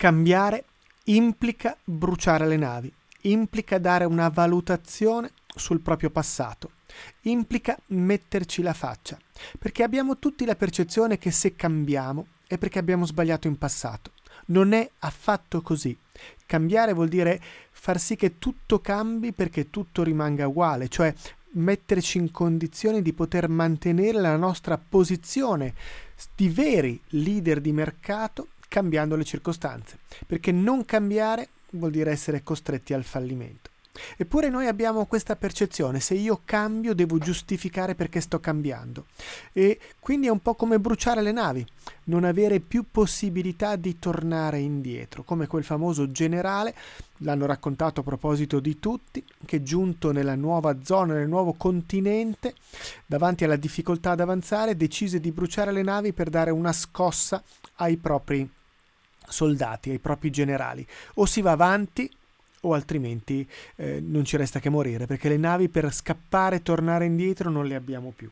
Cambiare implica bruciare le navi, implica dare una valutazione sul proprio passato, implica metterci la faccia, perché abbiamo tutti la percezione che se cambiamo è perché abbiamo sbagliato in passato. Non è affatto così. Cambiare vuol dire far sì che tutto cambi perché tutto rimanga uguale, cioè metterci in condizione di poter mantenere la nostra posizione di veri leader di mercato cambiando le circostanze, perché non cambiare vuol dire essere costretti al fallimento. Eppure noi abbiamo questa percezione, se io cambio devo giustificare perché sto cambiando. E quindi è un po' come bruciare le navi, non avere più possibilità di tornare indietro, come quel famoso generale, l'hanno raccontato a proposito di tutti, che giunto nella nuova zona, nel nuovo continente, davanti alla difficoltà ad avanzare, decise di bruciare le navi per dare una scossa ai propri soldati, ai propri generali. O si va avanti o altrimenti eh, non ci resta che morire, perché le navi per scappare e tornare indietro non le abbiamo più.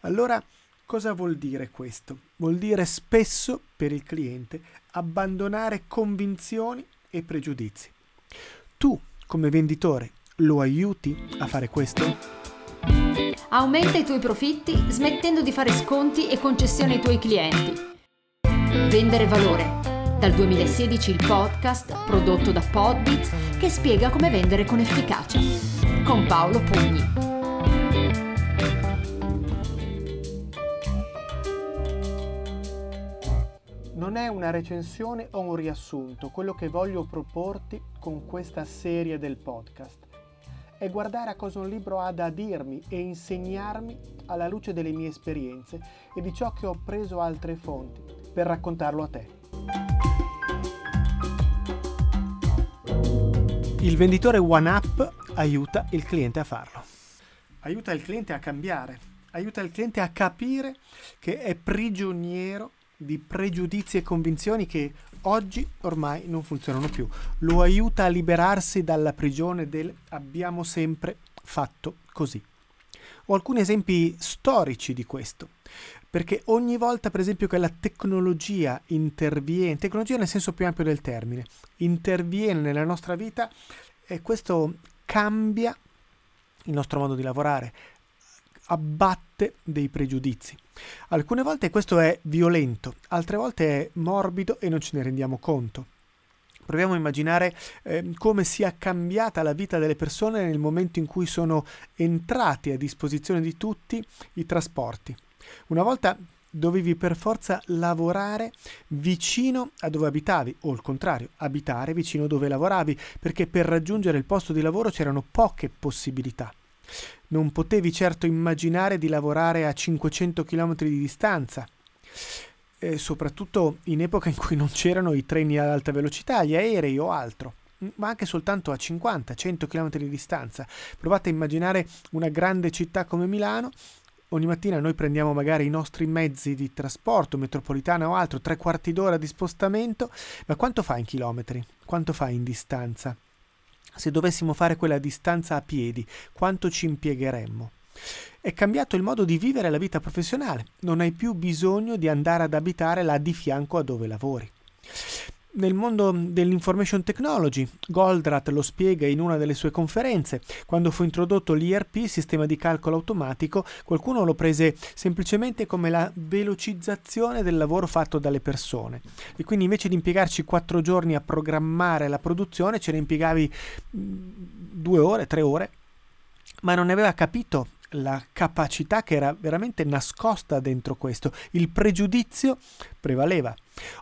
Allora, cosa vuol dire questo? Vuol dire spesso per il cliente abbandonare convinzioni e pregiudizi. Tu, come venditore, lo aiuti a fare questo? Aumenta i tuoi profitti smettendo di fare sconti e concessioni ai tuoi clienti. Vendere valore dal 2016 il podcast prodotto da Podbits che spiega come vendere con efficacia. Con Paolo Pugni. Non è una recensione o un riassunto quello che voglio proporti con questa serie del podcast. È guardare a cosa un libro ha da dirmi e insegnarmi alla luce delle mie esperienze e di ciò che ho preso altre fonti per raccontarlo a te. Il venditore OneUp aiuta il cliente a farlo. Aiuta il cliente a cambiare, aiuta il cliente a capire che è prigioniero di pregiudizi e convinzioni che oggi ormai non funzionano più. Lo aiuta a liberarsi dalla prigione del abbiamo sempre fatto così. Ho alcuni esempi storici di questo, perché ogni volta per esempio che la tecnologia interviene, tecnologia nel senso più ampio del termine, interviene nella nostra vita e questo cambia il nostro modo di lavorare, abbatte dei pregiudizi. Alcune volte questo è violento, altre volte è morbido e non ce ne rendiamo conto. Proviamo a immaginare eh, come sia cambiata la vita delle persone nel momento in cui sono entrati a disposizione di tutti i trasporti. Una volta dovevi per forza lavorare vicino a dove abitavi o il contrario, abitare vicino dove lavoravi, perché per raggiungere il posto di lavoro c'erano poche possibilità. Non potevi certo immaginare di lavorare a 500 km di distanza, e soprattutto in epoca in cui non c'erano i treni ad alta velocità, gli aerei o altro ma anche soltanto a 50-100 km di distanza. Provate a immaginare una grande città come Milano ogni mattina noi prendiamo magari i nostri mezzi di trasporto, metropolitana o altro, tre quarti d'ora di spostamento, ma quanto fa in chilometri? Quanto fa in distanza? Se dovessimo fare quella distanza a piedi, quanto ci impiegheremmo? È cambiato il modo di vivere la vita professionale, non hai più bisogno di andare ad abitare là di fianco a dove lavori nel mondo dell'information technology. Goldratt lo spiega in una delle sue conferenze. Quando fu introdotto l'IRP, sistema di calcolo automatico, qualcuno lo prese semplicemente come la velocizzazione del lavoro fatto dalle persone. E quindi invece di impiegarci quattro giorni a programmare la produzione, ce ne impiegavi mm, due ore, tre ore, ma non ne aveva capito la capacità che era veramente nascosta dentro questo. Il pregiudizio prevaleva.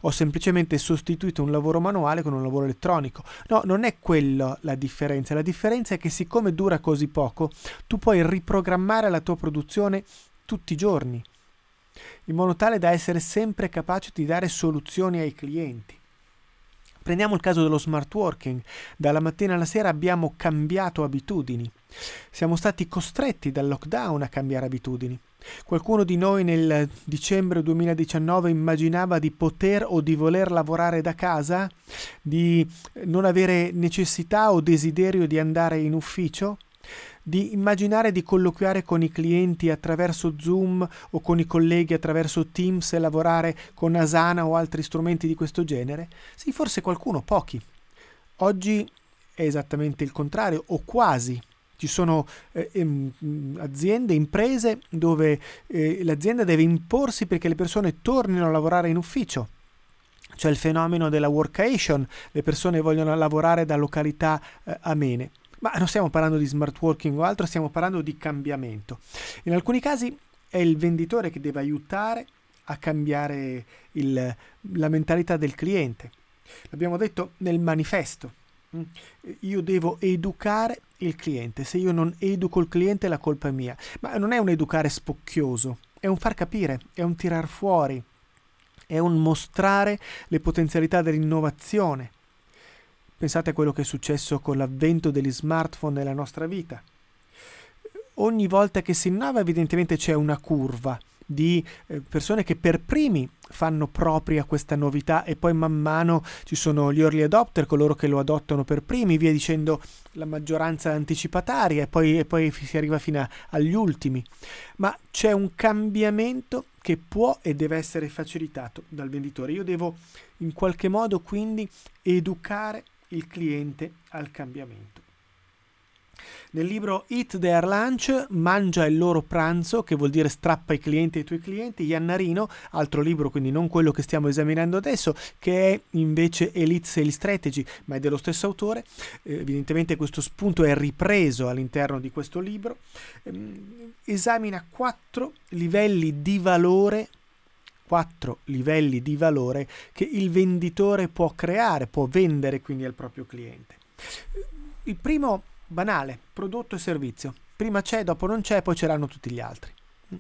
Ho semplicemente sostituito un lavoro manuale con un lavoro elettronico. No, non è quella la differenza. La differenza è che siccome dura così poco, tu puoi riprogrammare la tua produzione tutti i giorni, in modo tale da essere sempre capace di dare soluzioni ai clienti. Prendiamo il caso dello smart working. Dalla mattina alla sera abbiamo cambiato abitudini. Siamo stati costretti dal lockdown a cambiare abitudini. Qualcuno di noi nel dicembre 2019 immaginava di poter o di voler lavorare da casa, di non avere necessità o desiderio di andare in ufficio? di immaginare di colloquiare con i clienti attraverso Zoom o con i colleghi attraverso Teams e lavorare con Asana o altri strumenti di questo genere? Sì, forse qualcuno, pochi. Oggi è esattamente il contrario, o quasi. Ci sono eh, aziende, imprese dove eh, l'azienda deve imporsi perché le persone tornino a lavorare in ufficio. C'è il fenomeno della workation, le persone vogliono lavorare da località eh, amene. Ma non stiamo parlando di smart working o altro, stiamo parlando di cambiamento. In alcuni casi è il venditore che deve aiutare a cambiare il, la mentalità del cliente. L'abbiamo detto nel manifesto. Mm. Io devo educare il cliente. Se io non educo il cliente, la colpa è mia. Ma non è un educare spocchioso, è un far capire, è un tirar fuori, è un mostrare le potenzialità dell'innovazione. Pensate a quello che è successo con l'avvento degli smartphone nella nostra vita. Ogni volta che si innova evidentemente c'è una curva di eh, persone che per primi fanno propria questa novità e poi man mano ci sono gli early adopter, coloro che lo adottano per primi, via dicendo la maggioranza anticipataria e poi, e poi si arriva fino a, agli ultimi. Ma c'è un cambiamento che può e deve essere facilitato dal venditore. Io devo in qualche modo quindi educare il cliente al cambiamento. Nel libro Eat Their Lunch, Mangia il loro pranzo, che vuol dire strappa i clienti ai tuoi clienti, Iannarino, altro libro, quindi non quello che stiamo esaminando adesso, che è invece Elite Sales Strategy, ma è dello stesso autore. Eh, evidentemente questo spunto è ripreso all'interno di questo libro. Eh, esamina quattro livelli di valore quattro livelli di valore che il venditore può creare, può vendere quindi al proprio cliente. Il primo banale, prodotto e servizio. Prima c'è, dopo non c'è, poi c'erano tutti gli altri.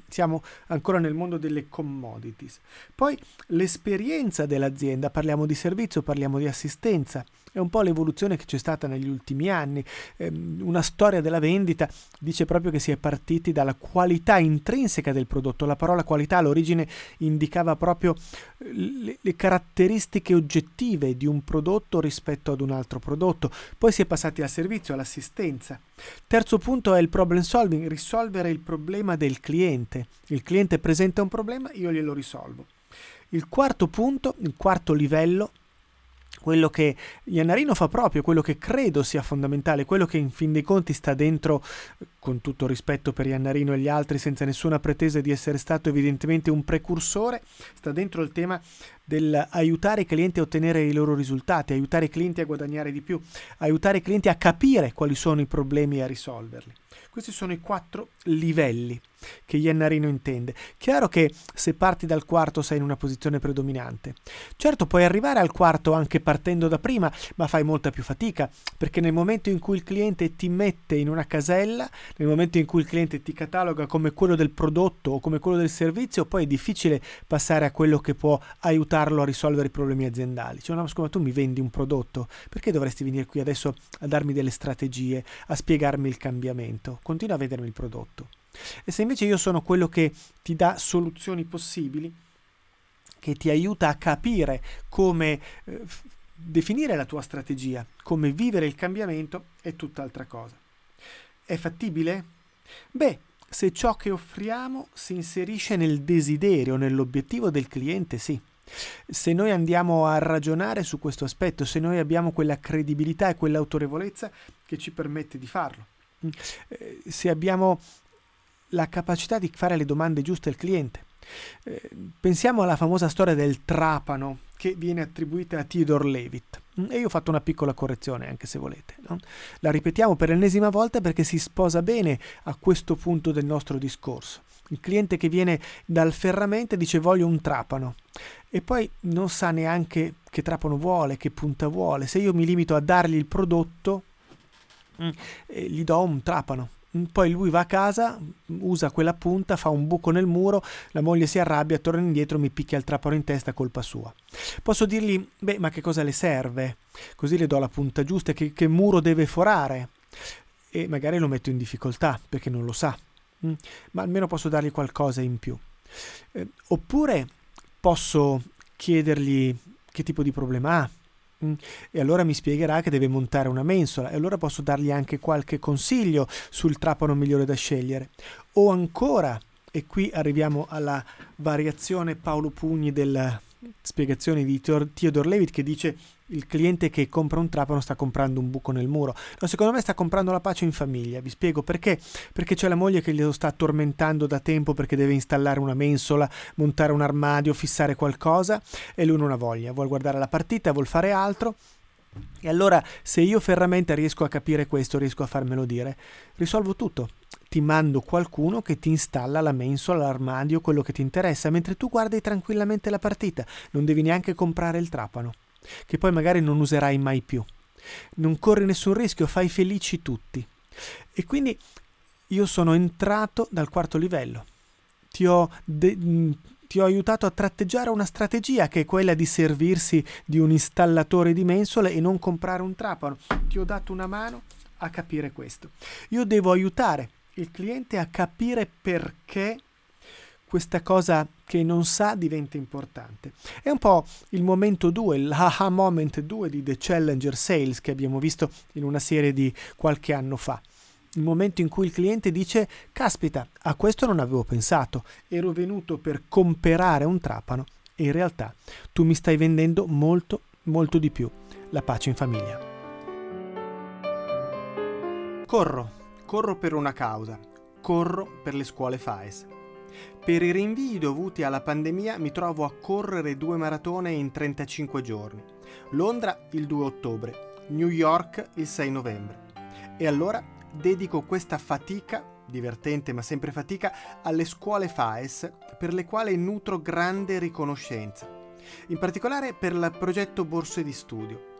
Siamo ancora nel mondo delle commodities. Poi l'esperienza dell'azienda, parliamo di servizio, parliamo di assistenza, è un po' l'evoluzione che c'è stata negli ultimi anni. Ehm, una storia della vendita dice proprio che si è partiti dalla qualità intrinseca del prodotto. La parola qualità all'origine indicava proprio eh, le, le caratteristiche oggettive di un prodotto rispetto ad un altro prodotto. Poi si è passati al servizio, all'assistenza. Terzo punto è il problem solving, risolvere il problema del cliente. Il cliente presenta un problema, io glielo risolvo. Il quarto punto, il quarto livello quello che Iannarino fa proprio, quello che credo sia fondamentale, quello che in fin dei conti sta dentro, con tutto rispetto per Iannarino e gli altri, senza nessuna pretesa di essere stato evidentemente un precursore, sta dentro il tema dell'aiutare i clienti a ottenere i loro risultati, aiutare i clienti a guadagnare di più, aiutare i clienti a capire quali sono i problemi e a risolverli. Questi sono i quattro livelli che Iannarino intende. Chiaro che se parti dal quarto sei in una posizione predominante. Certo, puoi arrivare al quarto anche partendo da prima, ma fai molta più fatica, perché nel momento in cui il cliente ti mette in una casella, nel momento in cui il cliente ti cataloga come quello del prodotto o come quello del servizio, poi è difficile passare a quello che può aiutarlo a risolvere i problemi aziendali. Cioè, no, scusa, tu mi vendi un prodotto, perché dovresti venire qui adesso a darmi delle strategie, a spiegarmi il cambiamento? continua a vedermi il prodotto. E se invece io sono quello che ti dà soluzioni possibili, che ti aiuta a capire come eh, definire la tua strategia, come vivere il cambiamento, è tutt'altra cosa. È fattibile? Beh, se ciò che offriamo si inserisce nel desiderio, nell'obiettivo del cliente, sì. Se noi andiamo a ragionare su questo aspetto, se noi abbiamo quella credibilità e quell'autorevolezza che ci permette di farlo. Eh, se abbiamo la capacità di fare le domande giuste al cliente. Eh, pensiamo alla famosa storia del trapano che viene attribuita a Theodore Levitt. Mm, e io ho fatto una piccola correzione, anche se volete. No? La ripetiamo per l'ennesima volta perché si sposa bene a questo punto del nostro discorso. Il cliente che viene dal ferramenta dice voglio un trapano e poi non sa neanche che trapano vuole, che punta vuole. Se io mi limito a dargli il prodotto, Mm. gli do un trapano. Mm, poi lui va a casa, usa quella punta, fa un buco nel muro, la moglie si arrabbia, torna indietro, mi picchia il trapano in testa, colpa sua. Posso dirgli, beh, ma che cosa le serve? Così le do la punta giusta, che, che muro deve forare? E magari lo metto in difficoltà perché non lo sa, mm, ma almeno posso dargli qualcosa in più. Eh, oppure posso chiedergli che tipo di problema ha. E allora mi spiegherà che deve montare una mensola e allora posso dargli anche qualche consiglio sul trapano migliore da scegliere. O ancora, e qui arriviamo alla variazione Paolo Pugni della spiegazione di Theodore Levitt che dice il cliente che compra un trapano sta comprando un buco nel muro. No, secondo me sta comprando la pace in famiglia. Vi spiego perché. Perché c'è la moglie che glielo sta tormentando da tempo perché deve installare una mensola, montare un armadio, fissare qualcosa e lui non ha voglia. Vuole guardare la partita, vuol fare altro. E allora, se io ferramenta riesco a capire questo, riesco a farmelo dire, risolvo tutto. Ti mando qualcuno che ti installa la mensola, l'armadio, quello che ti interessa, mentre tu guardi tranquillamente la partita. Non devi neanche comprare il trapano che poi magari non userai mai più. Non corri nessun rischio, fai felici tutti. E quindi io sono entrato dal quarto livello. Ti ho, de- ti ho aiutato a tratteggiare una strategia che è quella di servirsi di un installatore di mensole e non comprare un trapano. Ti ho dato una mano a capire questo. Io devo aiutare il cliente a capire perché questa cosa che non sa diventa importante. È un po' il momento 2, l'AHA Moment 2 di The Challenger Sales che abbiamo visto in una serie di qualche anno fa. Il momento in cui il cliente dice, caspita, a questo non avevo pensato, ero venuto per comperare un trapano e in realtà tu mi stai vendendo molto, molto di più la pace in famiglia. Corro, corro per una causa, corro per le scuole FAES. Per i rinvii dovuti alla pandemia mi trovo a correre due maratone in 35 giorni. Londra il 2 ottobre, New York il 6 novembre. E allora dedico questa fatica, divertente ma sempre fatica, alle scuole FAES per le quali nutro grande riconoscenza. In particolare per il progetto Borse di Studio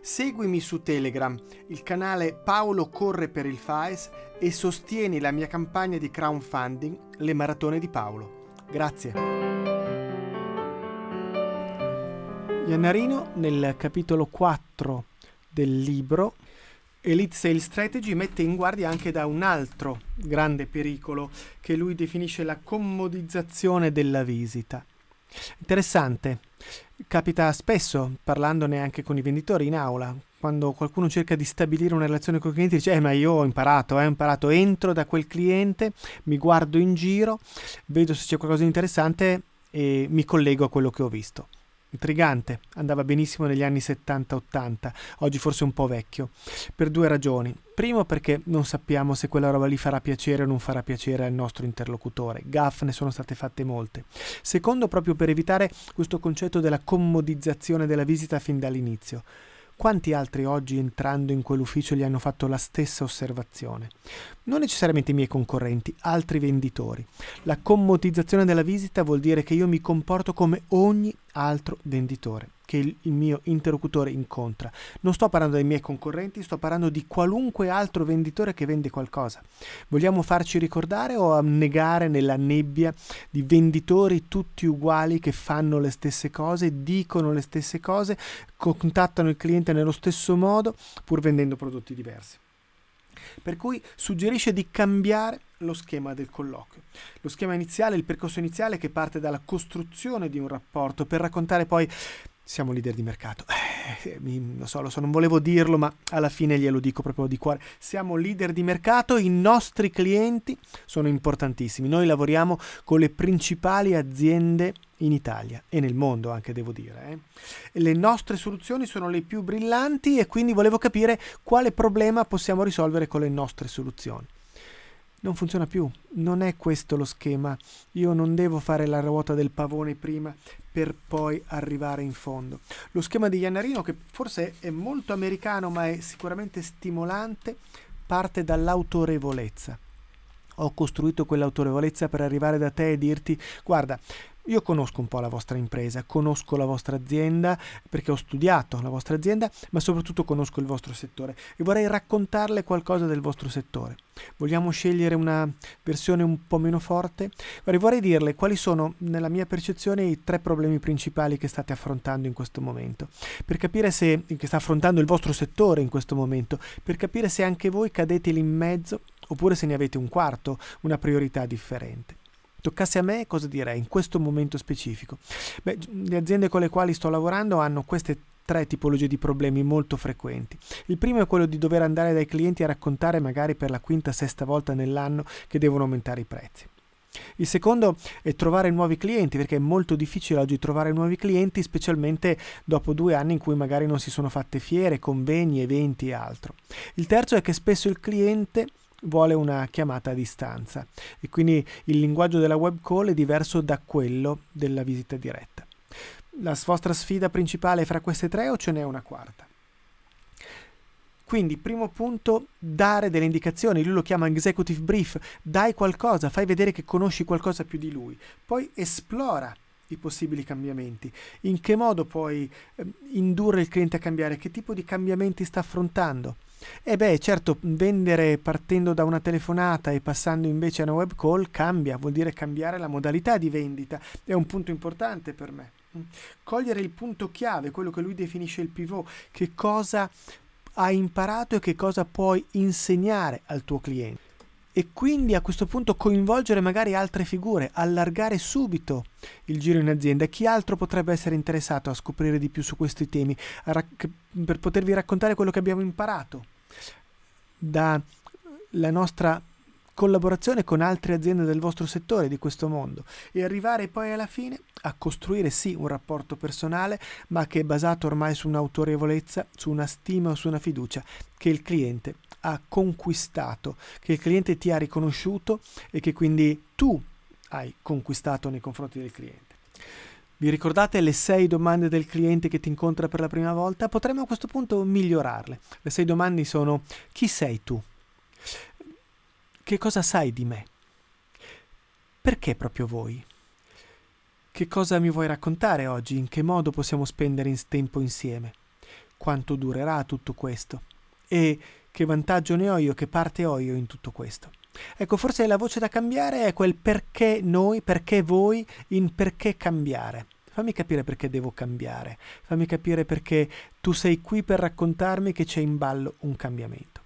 Seguimi su Telegram, il canale Paolo Corre per il FAES e sostieni la mia campagna di crowdfunding Le Maratone di Paolo. Grazie. Iannarino nel capitolo 4 del libro Elite Sales Strategy mette in guardia anche da un altro grande pericolo che lui definisce la commodizzazione della visita. Interessante, capita spesso parlandone anche con i venditori in aula. Quando qualcuno cerca di stabilire una relazione con il cliente dice: Eh, ma io ho imparato, eh, ho imparato, entro da quel cliente, mi guardo in giro, vedo se c'è qualcosa di interessante e mi collego a quello che ho visto. Intrigante, andava benissimo negli anni 70-80, oggi forse un po' vecchio, per due ragioni. Primo perché non sappiamo se quella roba lì farà piacere o non farà piacere al nostro interlocutore. Gaff ne sono state fatte molte. Secondo proprio per evitare questo concetto della commodizzazione della visita fin dall'inizio. Quanti altri oggi entrando in quell'ufficio gli hanno fatto la stessa osservazione? Non necessariamente i miei concorrenti, altri venditori. La commodizzazione della visita vuol dire che io mi comporto come ogni altro venditore che il, il, mio interlocutore incontra. Non sto parlando dei miei concorrenti, sto parlando di qualunque altro venditore che vende qualcosa. Vogliamo farci ricordare o negare nella nebbia di venditori tutti uguali che fanno le stesse cose, dicono le stesse cose, contattano il cliente nello stesso modo, pur vendendo prodotti diversi? Per cui suggerisce di cambiare lo schema del colloquio. Lo schema iniziale, il percorso iniziale che parte dalla costruzione di un rapporto per raccontare poi siamo leader di mercato. Eh, lo so, lo so, non volevo dirlo, ma alla fine glielo dico proprio di cuore. Siamo leader di mercato, i nostri clienti sono importantissimi. Noi lavoriamo con le principali aziende in Italia e nel mondo anche devo dire. Eh. Le nostre soluzioni sono le più brillanti e quindi volevo capire quale problema possiamo risolvere con le nostre soluzioni non funziona più. Non è questo lo schema. Io non devo fare la ruota del pavone prima per poi arrivare in fondo. Lo schema di Iannarino, che forse è molto americano ma è sicuramente stimolante, parte dall'autorevolezza. Ho costruito quell'autorevolezza per arrivare da te e dirti guarda, io conosco un po' la vostra impresa, conosco la vostra azienda perché ho studiato la vostra azienda, ma soprattutto conosco il vostro settore e vorrei raccontarle qualcosa del vostro settore. Vogliamo scegliere una versione un po' meno forte? Vorrei dirle quali sono, nella mia percezione, i tre problemi principali che state affrontando in questo momento, per capire se, che sta affrontando il vostro settore in questo momento, per capire se anche voi cadete lì in mezzo oppure se ne avete un quarto, una priorità differente toccasse a me, cosa direi in questo momento specifico? Beh, le aziende con le quali sto lavorando hanno queste tre tipologie di problemi molto frequenti. Il primo è quello di dover andare dai clienti a raccontare magari per la quinta, sesta volta nell'anno che devono aumentare i prezzi. Il secondo è trovare nuovi clienti, perché è molto difficile oggi trovare nuovi clienti, specialmente dopo due anni in cui magari non si sono fatte fiere, convegni, eventi e altro. Il terzo è che spesso il cliente vuole una chiamata a distanza e quindi il linguaggio della web call è diverso da quello della visita diretta. La vostra sfida principale è fra queste tre o ce n'è una quarta? Quindi, primo punto, dare delle indicazioni, lui lo chiama executive brief, dai qualcosa, fai vedere che conosci qualcosa più di lui, poi esplora i possibili cambiamenti, in che modo puoi eh, indurre il cliente a cambiare, che tipo di cambiamenti sta affrontando. E beh, certo, vendere partendo da una telefonata e passando invece a una web call cambia, vuol dire cambiare la modalità di vendita, è un punto importante per me. Cogliere il punto chiave, quello che lui definisce il pivot, che cosa hai imparato e che cosa puoi insegnare al tuo cliente. E quindi a questo punto coinvolgere magari altre figure, allargare subito il giro in azienda. Chi altro potrebbe essere interessato a scoprire di più su questi temi, rac- per potervi raccontare quello che abbiamo imparato dalla nostra collaborazione con altre aziende del vostro settore, di questo mondo, e arrivare poi alla fine a costruire sì un rapporto personale, ma che è basato ormai su un'autorevolezza, su una stima o su una fiducia che il cliente ha conquistato, che il cliente ti ha riconosciuto e che quindi tu hai conquistato nei confronti del cliente. Vi ricordate le sei domande del cliente che ti incontra per la prima volta? Potremmo a questo punto migliorarle. Le sei domande sono chi sei tu? Che cosa sai di me? Perché proprio voi? Che cosa mi vuoi raccontare oggi? In che modo possiamo spendere in tempo insieme? Quanto durerà tutto questo? E che vantaggio ne ho io, che parte ho io in tutto questo? Ecco, forse la voce da cambiare è quel perché noi, perché voi, in perché cambiare. Fammi capire perché devo cambiare, fammi capire perché tu sei qui per raccontarmi che c'è in ballo un cambiamento.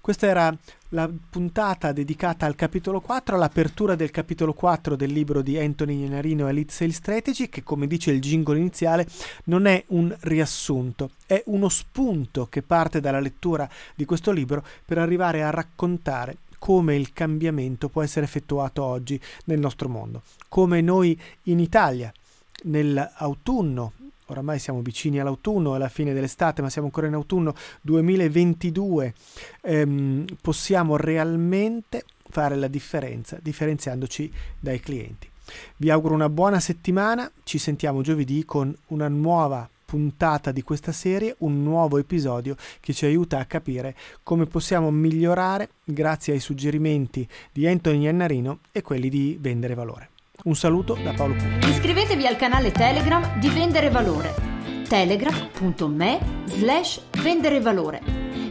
Questa era la puntata dedicata al capitolo 4, all'apertura del capitolo 4 del libro di Anthony Iannarino Elite Sales Strategy, che come dice il jingle iniziale non è un riassunto, è uno spunto che parte dalla lettura di questo libro per arrivare a raccontare come il cambiamento può essere effettuato oggi nel nostro mondo, come noi in Italia nell'autunno oramai siamo vicini all'autunno, alla fine dell'estate, ma siamo ancora in autunno 2022, ehm, possiamo realmente fare la differenza differenziandoci dai clienti. Vi auguro una buona settimana, ci sentiamo giovedì con una nuova puntata di questa serie, un nuovo episodio che ci aiuta a capire come possiamo migliorare grazie ai suggerimenti di Anthony Iannarino e quelli di vendere valore. Un saluto da Paolo Pugni. Iscrivetevi al canale Telegram di Vendere Valore. telegram.me slash vendere valore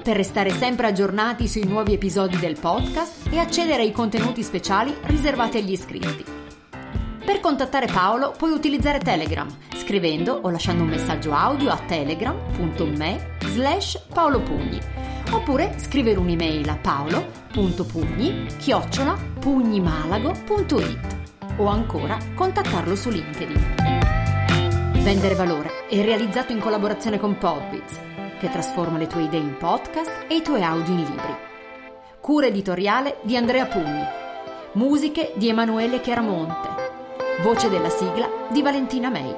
per restare sempre aggiornati sui nuovi episodi del podcast e accedere ai contenuti speciali riservati agli iscritti. Per contattare Paolo puoi utilizzare Telegram scrivendo o lasciando un messaggio audio a telegram.me slash paolopugni oppure scrivere un'email a paolo.pugni chiocciola pugnimalago.it o ancora contattarlo su LinkedIn. Vendere valore è realizzato in collaborazione con Podbiz, che trasforma le tue idee in podcast e i tuoi audio in libri. Cura editoriale di Andrea Pugni. Musiche di Emanuele Chiaramonte. Voce della sigla di Valentina May.